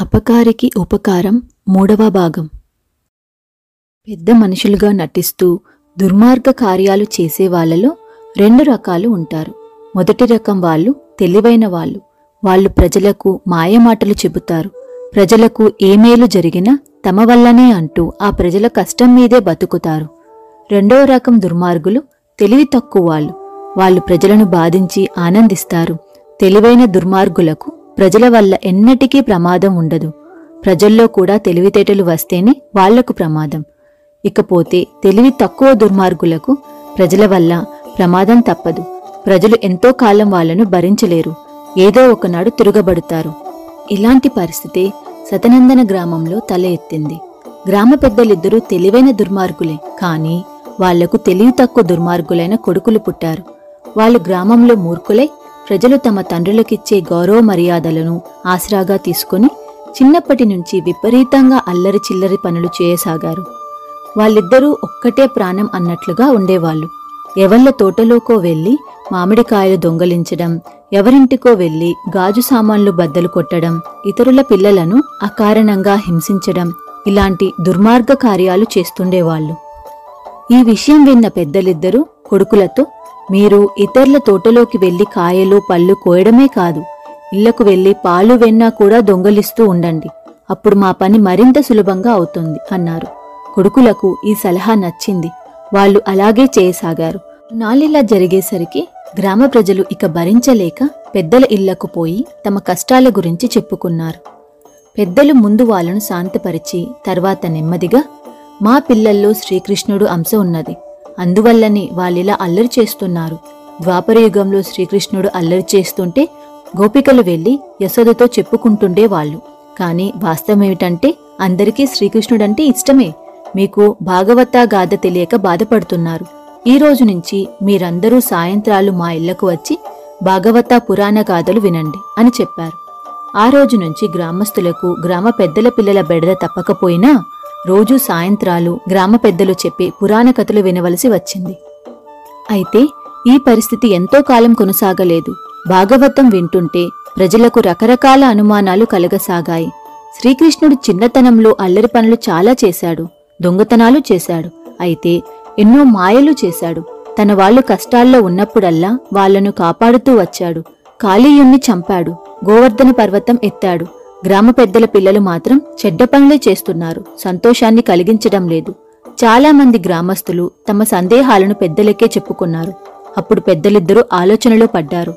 అపకారికి ఉపకారం మూడవ భాగం. పెద్ద మనుషులుగా నటిస్తూ దుర్మార్గ కార్యాలు చేసే వాళ్ళలో రెండు రకాలు ఉంటారు. మొదటి రకం వాళ్ళు తెలివైన వాళ్ళు. వాళ్ళు ప్రజలకు మాయమాటలు చెబుతారు. ప్రజలకు ఏమేలు జరిగినా తమ వల్లనే అంటూ ఆ ప్రజల కష్టం మీదే బతుకుతారు. రెండవ రకం దుర్మార్గులు తెలివి తక్కువ వాళ్ళు. వాళ్ళు ప్రజలను బాధించి ఆనందిస్తారు. తెలివైన దుర్మార్గులకు ప్రజల వల్ల ఎన్నటికీ ప్రమాదం ఉండదు. ప్రజల్లో కూడా తెలివితేటలు వస్తేనే వాళ్ళకు ప్రమాదం. ఇకపోతే తెలివి తక్కువ దుర్మార్గులకు ప్రజల వల్ల ప్రమాదం తప్పదు. ప్రజలు ఎంతో కాలం వాళ్ళను భరించలేరు. ఏదో ఒకనాడు తిరగబడతారు. ఇలాంటి పరిస్థితి సతనందన గ్రామంలో తల ఎత్తింది. గ్రామ పెద్దలిద్దరూ తెలివైన దుర్మార్గులే. కానీ వాళ్ళకు తెలివి తక్కువ దుర్మార్గులైన కొడుకులు పుట్టారు. వాళ్ళు గ్రామంలో మూర్ఖులై ప్రజలు తమ తండ్రులకిచ్చే గౌరవ మర్యాదలను ఆసరాగా తీసుకుని చిన్నప్పటి నుంచి విపరీతంగా అల్లరి చిల్లరి పనులు చేయసాగారు. వాళ్ళిద్దరూ ఒక్కటే ప్రాణం అన్నట్లుగా ఉండేవాళ్ళు. ఎవళ్ళ తోటలోకో వెళ్ళి మామిడికాయలు దొంగలించడం ఎవరింటికో వెళ్ళి గాజు సామాన్లు బద్దలు కొట్టడం ఇతరుల పిల్లలను అకారణంగా హింసించడం ఇలాంటి దుర్మార్గ కార్యాలు చేస్తుండేవాళ్ళు. ఈ విషయం విన్న పెద్దలిద్దరూ కొడుకులతో మీరు ఇతరుల తోటలోకి వెళ్ళి కాయలు పళ్ళు కోయడమే కాదు ఇళ్ళకు వెళ్ళి పాలు వెన్నా కూడా దొంగలిస్తూ ఉండండి. అప్పుడు మా పని మరింత సులభంగా అవుతుంది అన్నారు. కొడుకులకు ఈ సలహా నచ్చింది. వాళ్ళు అలాగే చేయసాగారు. నాలిలా జరిగేసరికి గ్రామ ప్రజలు ఇక భరించలేక పెద్దల ఇళ్ళకు పోయి తమ కష్టాల గురించి చెప్పుకున్నారు. పెద్దలు ముందు వాళ్ళను శాంతపరిచి తర్వాత నెమ్మదిగా మా పిల్లల్లో శ్రీకృష్ణుడు అంశ ఉన్నది. అందువల్లనే వాళ్ళిలా అల్లరి చేస్తున్నారు. ద్వాపరయుగంలో శ్రీకృష్ణుడు అల్లరి చేస్తుంటే గోపికలు వెళ్ళి యశోదతో చెప్పుకుంటుండే వాళ్ళు. కాని వాస్తవమేమిటంటే అందరికీ శ్రీకృష్ణుడంటే ఇష్టమే. మీకు భాగవత గాథ తెలియక బాధపడుతున్నారు. ఈ రోజు నుంచి మీరందరూ సాయంత్రాలు మా ఇళ్ళకు వచ్చి భాగవత పురాణ గాథలు వినండి అని చెప్పారు. ఆ రోజు నుంచి గ్రామస్తులకు గ్రామ పెద్దల పిల్లల బెడద తప్పకపోయినా రోజూ సాయంత్రాలు గ్రామ పెద్దలు చెప్పే పురాణ కథలు వినవలసి వచ్చింది. అయితే ఈ పరిస్థితి ఎంతో కాలం కొనసాగలేదు. భాగవతం వింటుంటే ప్రజలకు రకరకాల అనుమానాలు కలగసాగాయి. శ్రీకృష్ణుడు చిన్నతనంలో అల్లరి పనులు చాలా చేశాడు దొంగతనాలు చేశాడు అయితే ఎన్నో మాయలు చేశాడు. తన వాళ్ళు కష్టాల్లో ఉన్నప్పుడల్లా వాళ్ళను కాపాడుతూ వచ్చాడు. కాళీయుణ్ణి చంపాడు గోవర్ధన పర్వతం ఎత్తాడు. గ్రామ పెద్దల పిల్లలు మాత్రం చెడ్డ పనులే చేస్తున్నారు. సంతోషాన్ని కలిగించడం లేదు. చాలా మంది గ్రామస్తులు తమ సందేహాలను పెద్దలకే చెప్పుకున్నారు. అప్పుడు పెద్దలిద్దరూ ఆలోచనలో పడ్డారు.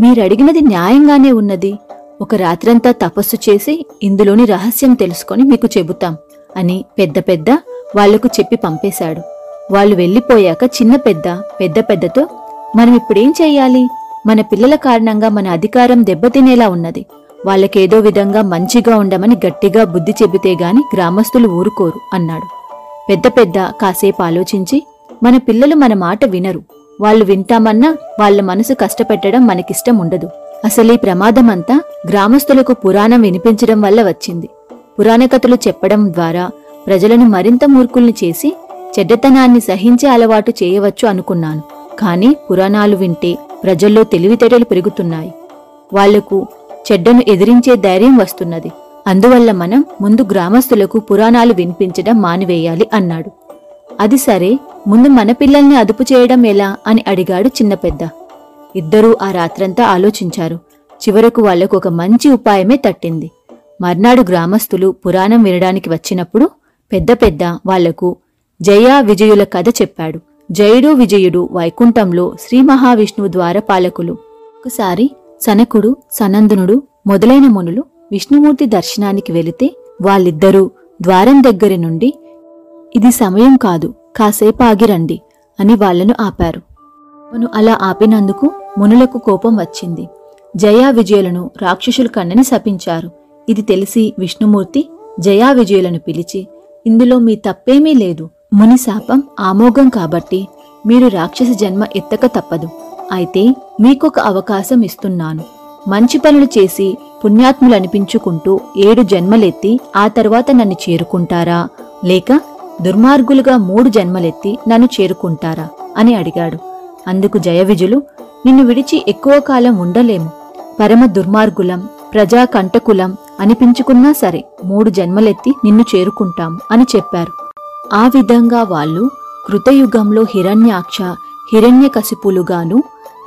మీరడిగినది న్యాయంగానే ఉన్నది. ఒక రాత్రంతా తపస్సు చేసి ఇందులోని రహస్యం తెలుసుకొని మీకు చెబుతాం అని పెద్ద పెద్ద వాళ్ళకు చెప్పి పంపేశాడు. వాళ్ళు వెళ్ళిపోయాక చిన్న పెద్ద పెద్ద పెద్దతో మనం ఇప్పుడేం చెయ్యాలి? మన పిల్లల కారణంగా మన అధికారం దెబ్బతినేలా ఉన్నది. వాళ్ళకేదో విధంగా మంచిగా ఉండమని గట్టిగా బుద్ధి చెబితే గాని గ్రామస్తులు ఊరుకోరు అన్నాడు. పెద్ద పెద్ద కాసేపు ఆలోచించి మన పిల్లలు మన మాట వినరు. వాళ్ళు వింటామన్నా వాళ్ళ మనసు కష్టపెట్టడం మనకిష్టం ఉండదు. అసలీ ప్రమాదమంతా గ్రామస్తులకు పురాణం వినిపించడం వల్ల వచ్చింది. పురాణ కథలు చెప్పడం ద్వారా ప్రజలను మరింత మూర్ఖుల్ని చేసి చెడ్డతనాన్ని సహించే అలవాటు చేయవచ్చు అనుకున్నాను. కానీ పురాణాలు వింటే ప్రజల్లో తెలివితేటలు పెరుగుతున్నాయి. వాళ్ళకు చెడ్డను ఎదిరించే ధైర్యం వస్తున్నది. అందువల్ల మనం ముందు గ్రామస్తులకు పురాణాలు వినిపించడం మానివేయాలి అన్నాడు. అది సరే ముందు మన పిల్లల్ని అదుపు చేయడం ఎలా అని అడిగాడు చిన్న పెద్ద. ఇద్దరూ ఆ రాత్రంతా ఆలోచించారు. చివరకు వాళ్ళకు ఒక మంచి ఉపాయమే తట్టింది. మర్నాడు గ్రామస్తులు పురాణం వినడానికి వచ్చినప్పుడు పెద్ద పెద్ద వాళ్ళకు జయా విజయుల కథ చెప్పాడు. జయుడు విజయుడు వైకుంఠంలో శ్రీ మహావిష్ణువు ద్వారపాలకులు ఒకసారి సనకుడు సనందనుడు మొదలైన మునులు విష్ణుమూర్తి దర్శనానికి వెళితే వాళ్ళిద్దరూ ద్వారం దగ్గరి నుండి ఇది సమయం కాదు కాసేపు ఆగిరండి అని వాళ్ళను ఆపారు. మును అలా ఆపినందుకు మునులకు కోపం వచ్చింది. జయా విజయులను రాక్షసులు కన్నని శపించారు. ఇది తెలిసి విష్ణుమూర్తి జయా విజయులను పిలిచి ఇందులో మీ తప్పేమీ లేదు. ముని శాపం ఆమోఘం కాబట్టి మీరు రాక్షస జన్మ ఎత్తక తప్పదు. అయితే మీకొక అవకాశం ఇస్తున్నాను. మంచి పనులు చేసి పుణ్యాత్ములు అనిపించుకుంటూ ఏడు జన్మలెత్తి ఆ తర్వాత నన్ను చేరుకుంటారా? లేక దుర్మార్గులుగా మూడు జన్మలెత్తి నన్ను చేరుకుంటారా? అని అడిగాడు. అందుకు జయవిజులు నిన్ను విడిచి ఎక్కువ కాలం ఉండలేము. పరమ దుర్మార్గులం ప్రజా కంటకులం అనిపించుకున్నా సరే మూడు జన్మలెత్తి నిన్ను చేరుకుంటాం అని చెప్పారు. ఆ విధంగా వాళ్ళు కృతయుగంలో హిరణ్యాక్ష హిరణ్యకశిపులుగాను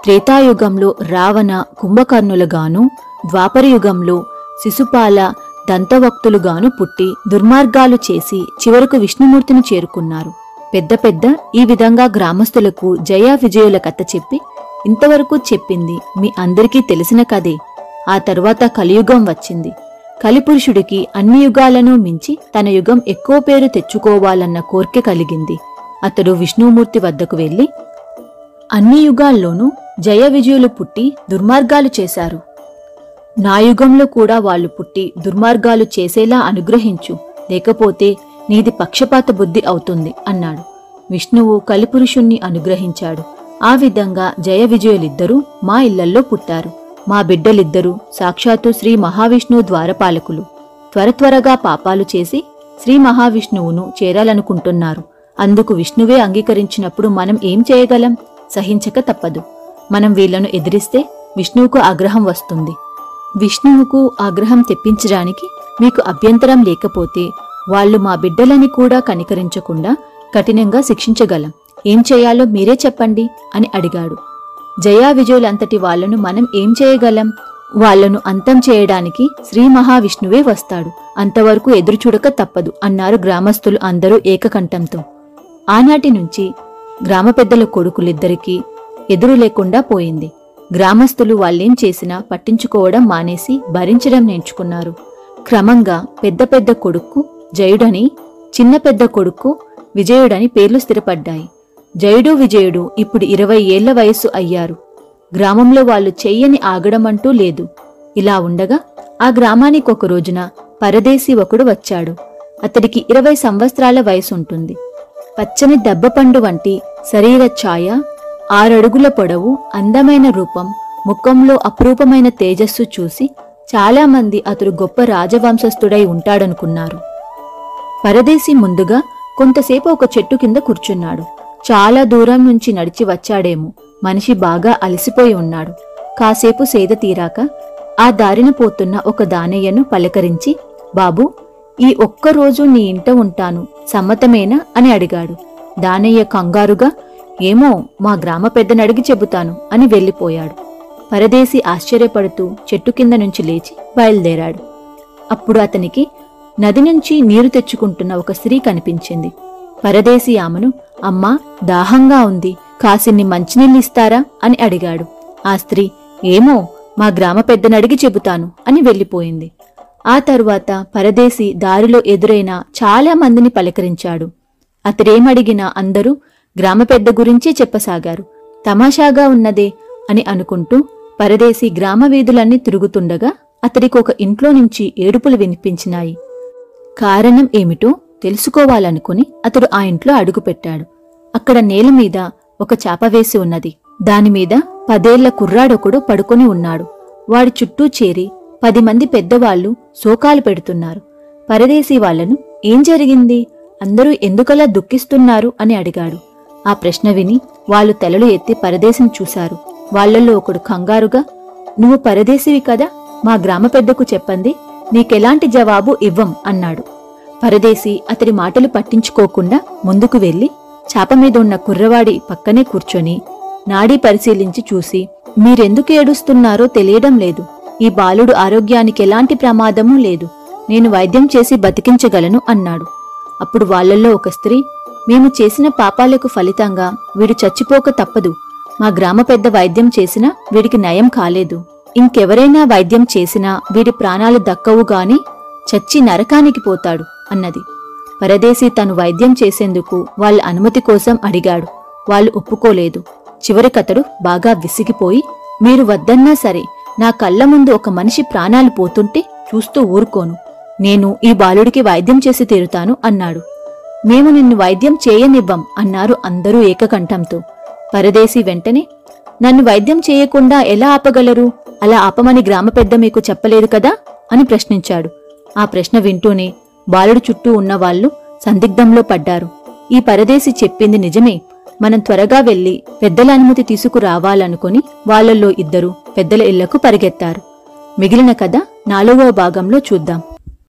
త్రేతాయుగంలో రావణ కుంభకర్ణులుగాను ద్వాపరయుగంలో శిశుపాల దంతవక్తులుగాను పుట్టి దుర్మార్గాలు చేసి చివరకు విష్ణుమూర్తిని చేరుకున్నారు. పెద్ద పెద్ద ఈ విధంగా గ్రామస్తులకు జయ విజయుల కథ చెప్పి ఇంతవరకు చెప్పింది మీ అందరికీ తెలిసిన కదే ఆ తరువాత కలియుగం వచ్చింది. కలిపురుషుడికి అన్ని యుగాలను మించి తన యుగం ఎక్కువ పేరు తెచ్చుకోవాలన్న కోర్కె కలిగింది. అతడు విష్ణుమూర్తి వద్దకు వెళ్ళి అన్ని యుగాల్లోనూ జయ విజయులు పుట్టి దుర్మార్గాలు చేశారు. నా యుగంలో కూడా వాళ్ళు పుట్టి దుర్మార్గాలు చేసేలా అనుగ్రహించు. లేకపోతే నీది పక్షపాత బుద్ధి అవుతుంది అన్నాడు. విష్ణువు కలిపురుషుణ్ణి అనుగ్రహించాడు. ఆ విధంగా జయ విజయులిద్దరూ మా ఇళ్ళల్లో పుట్టారు. మా బిడ్డలిద్దరూ సాక్షాత్తు శ్రీ మహావిష్ణువు ద్వారపాలకులు. త్వర త్వరగా పాపాలు చేసి శ్రీ మహావిష్ణువును చేరాలనుకుంటున్నారు. అందుకు విష్ణువే అంగీకరించినప్పుడు మనం ఏం చేయగలం? సహించక తప్పదు. మనం వీళ్ళను ఎదిరిస్తే విష్ణువుకు ఆగ్రహం వస్తుంది. విష్ణువుకు ఆగ్రహం తెప్పించడానికి మీకు అభ్యంతరం లేకపోతే వాళ్ళు మా బిడ్డలని కూడా కనికరించకుండా కఠినంగా శిక్షించగలం. ఏం చేయాలో మీరే చెప్పండి అని అడిగాడు. జయా విజయులంతటి వాళ్ళను మనం ఏం చేయగలం? వాళ్ళను అంతం చేయడానికి శ్రీ మహావిష్ణువే వస్తాడు. అంతవరకు ఎదురుచూడక తప్పదు అన్నారు గ్రామస్తులు అందరూ ఏకకంఠంతో. ఆనాటి నుంచి గ్రామ పెద్దల కొడుకులిద్దరికీ ఎదురు లేకుండా పోయింది. గ్రామస్తులు వాళ్ళేం చేసినా పట్టించుకోవడం మానేసి భరించడం నేర్చుకున్నారు. క్రమంగా పెద్ద పెద్ద కొడుక్కు జయుడని చిన్న పెద్ద కొడుక్కు విజయుడని పేర్లు స్థిరపడ్డాయి. జయుడు విజయుడు ఇప్పుడు ఇరవై ఏళ్ళ వయస్సు అయ్యారు. గ్రామంలో వాళ్ళు చెయ్యని ఆగడమంటూ లేదు. ఇలా ఉండగా ఆ గ్రామానికి ఒక రోజున పరదేశీ ఒకడు వచ్చాడు. అతడికి ఇరవై సంవత్సరాల వయసుంటుంది. పచ్చని దెబ్బపండు వంటి శరీర ఛాయ ఆరడుగుల పొడవు అందమైన రూపం ముఖంలో అపురూపమైన తేజస్సు చూసి చాలామంది అతడు గొప్ప రాజవంశస్థుడై ఉంటాడనుకున్నారు. పరదేశి ముందుగా కొంతసేపు ఒక చెట్టు కింద కూర్చున్నాడు. చాలా దూరం నుంచి నడిచి వచ్చాడేమో. మనిషి బాగా అలసిపోయి ఉన్నాడు. కాసేపు సేద తీరాక ఆ దారిన పోతున్న ఒక దానయ్యను పలకరించి బాబూ ఈ ఒక్క రోజు నీ ఇంట ఉంటాను. సమ్మతమేనా అని అడిగాడు. దానయ్య కంగారుగా ఏమో మా గ్రామ పెద్దని అడిగి చెబుతాను అని వెళ్ళిపోయాడు. పరదేశి ఆశ్చర్యపడుతూ చెట్టు కింద నుంచి లేచి బయలుదేరాడు. అప్పుడు అతనికి నది నుంచి నీరు తెచ్చుకుంటున్న ఒక స్త్రీ కనిపించింది. పరదేశి ఆమెను అమ్మా దాహంగా ఉంది. కాసిన్ని మంచినీళ్ళు ఇస్తారా? అని అడిగాడు. ఆ స్త్రీ ఏమో మా గ్రామ పెద్దని అడిగి చెబుతాను అని వెళ్ళిపోయింది. ఆ తరువాత పరదేశి దారిలో ఎదురైన చాలా మందిని పలకరించాడు. అతడేమడిగినా అందరూ గ్రామ పెద్ద గురించే చెప్పసాగారు. తమాషాగా ఉన్నదే అని అనుకుంటూ పరదేశి గ్రామ వీధులన్నీ తిరుగుతుండగా అతడికి ఒక ఇంట్లో నుంచి ఏడుపులు వినిపించినాయి. కారణం ఏమిటో తెలుసుకోవాలనుకుని అతడు ఆ ఇంట్లో అడుగుపెట్టాడు. అక్కడ నేల మీద ఒక చాప వేసి ఉన్నది. దానిమీద పదేళ్ళ కుర్రాడొకడు పడుకొని ఉన్నాడు. వాడి చుట్టూ చేరి పది మంది పెద్దవాళ్ళు శోకాలు పెడుతున్నారు. పరదేశీ వాళ్ళను ఏం జరిగింది? అందరూ ఎందుకలా దుఃఖిస్తున్నారు? అని అడిగాడు. ఆ ప్రశ్న విని వాళ్ళు తలలు ఎత్తి పరదేశం చూశారు. వాళ్ళల్లో ఒకడు కంగారుగా నువ్వు పరదేశివి కదా? మా గ్రామ పెద్దకు చెప్పండి. నీకెలాంటి జవాబు ఇవ్వం అన్నాడు. పరదేశి అతడి మాటలు పట్టించుకోకుండా ముందుకు వెళ్ళి చాప మీద ఉన్న కుర్రవాడి పక్కనే కూర్చొని నాడీ పరిశీలించి చూసి మీరెందుకు ఏడుస్తున్నారో తెలియడం లేదు. ఈ బాలుడు ఆరోగ్యానికి ఎలాంటి ప్రమాదమూ లేదు. నేను వైద్యం చేసి బతికించగలను అన్నాడు. అప్పుడు వాళ్ళల్లో ఒక స్త్రీ మేము చేసిన పాపాలకు ఫలితంగా వీడు చచ్చిపోక తప్పదు. మా గ్రామ పెద్ద వైద్యం చేసినా వీడికి నయం కాలేదు. ఇంకెవరైనా వైద్యం చేసినా వీడి ప్రాణాలు దక్కవుగాని చచ్చి నరకానికి పోతాడు అన్నది. పరదేశి తను వైద్యం చేసేందుకు వాళ్ళ అనుమతి కోసం అడిగాడు. వాళ్ళు ఒప్పుకోలేదు. చివరికతడు బాగా విసిగిపోయి మీరు వద్దన్నా సరే నా కళ్ళ ముందు ఒక మనిషి ప్రాణాలు పోతుంటే చూస్తూ ఊరుకోను. నేను ఈ బాలుడికి వైద్యం చేసి తీరుతాను అన్నాడు. మేము నిన్ను వైద్యం చేయనివ్వం అన్నారు అందరూ ఏకకంఠంతో. పరదేశి వెంటనే నన్ను వైద్యం చేయకుండా ఎలా ఆపగలరు? అలా ఆపమని గ్రామ పెద్ద మీకు చెప్పలేదు కదా? అని ప్రశ్నించాడు. ఆ ప్రశ్న వింటూనే బాలుడు చుట్టూ ఉన్నవాళ్ళు సందిగ్ధంలో పడ్డారు. ఈ పరదేశి చెప్పింది నిజమే. మనం త్వరగా వెళ్ళి పెద్దల అనుమతి తీసుకురావాలనుకుని వాళ్ళల్లో ఇద్దరు పెద్దల ఇళ్ళకు పరిగెత్తారు. మిగిలిన కథ నాలుగవ భాగంలో చూద్దాం.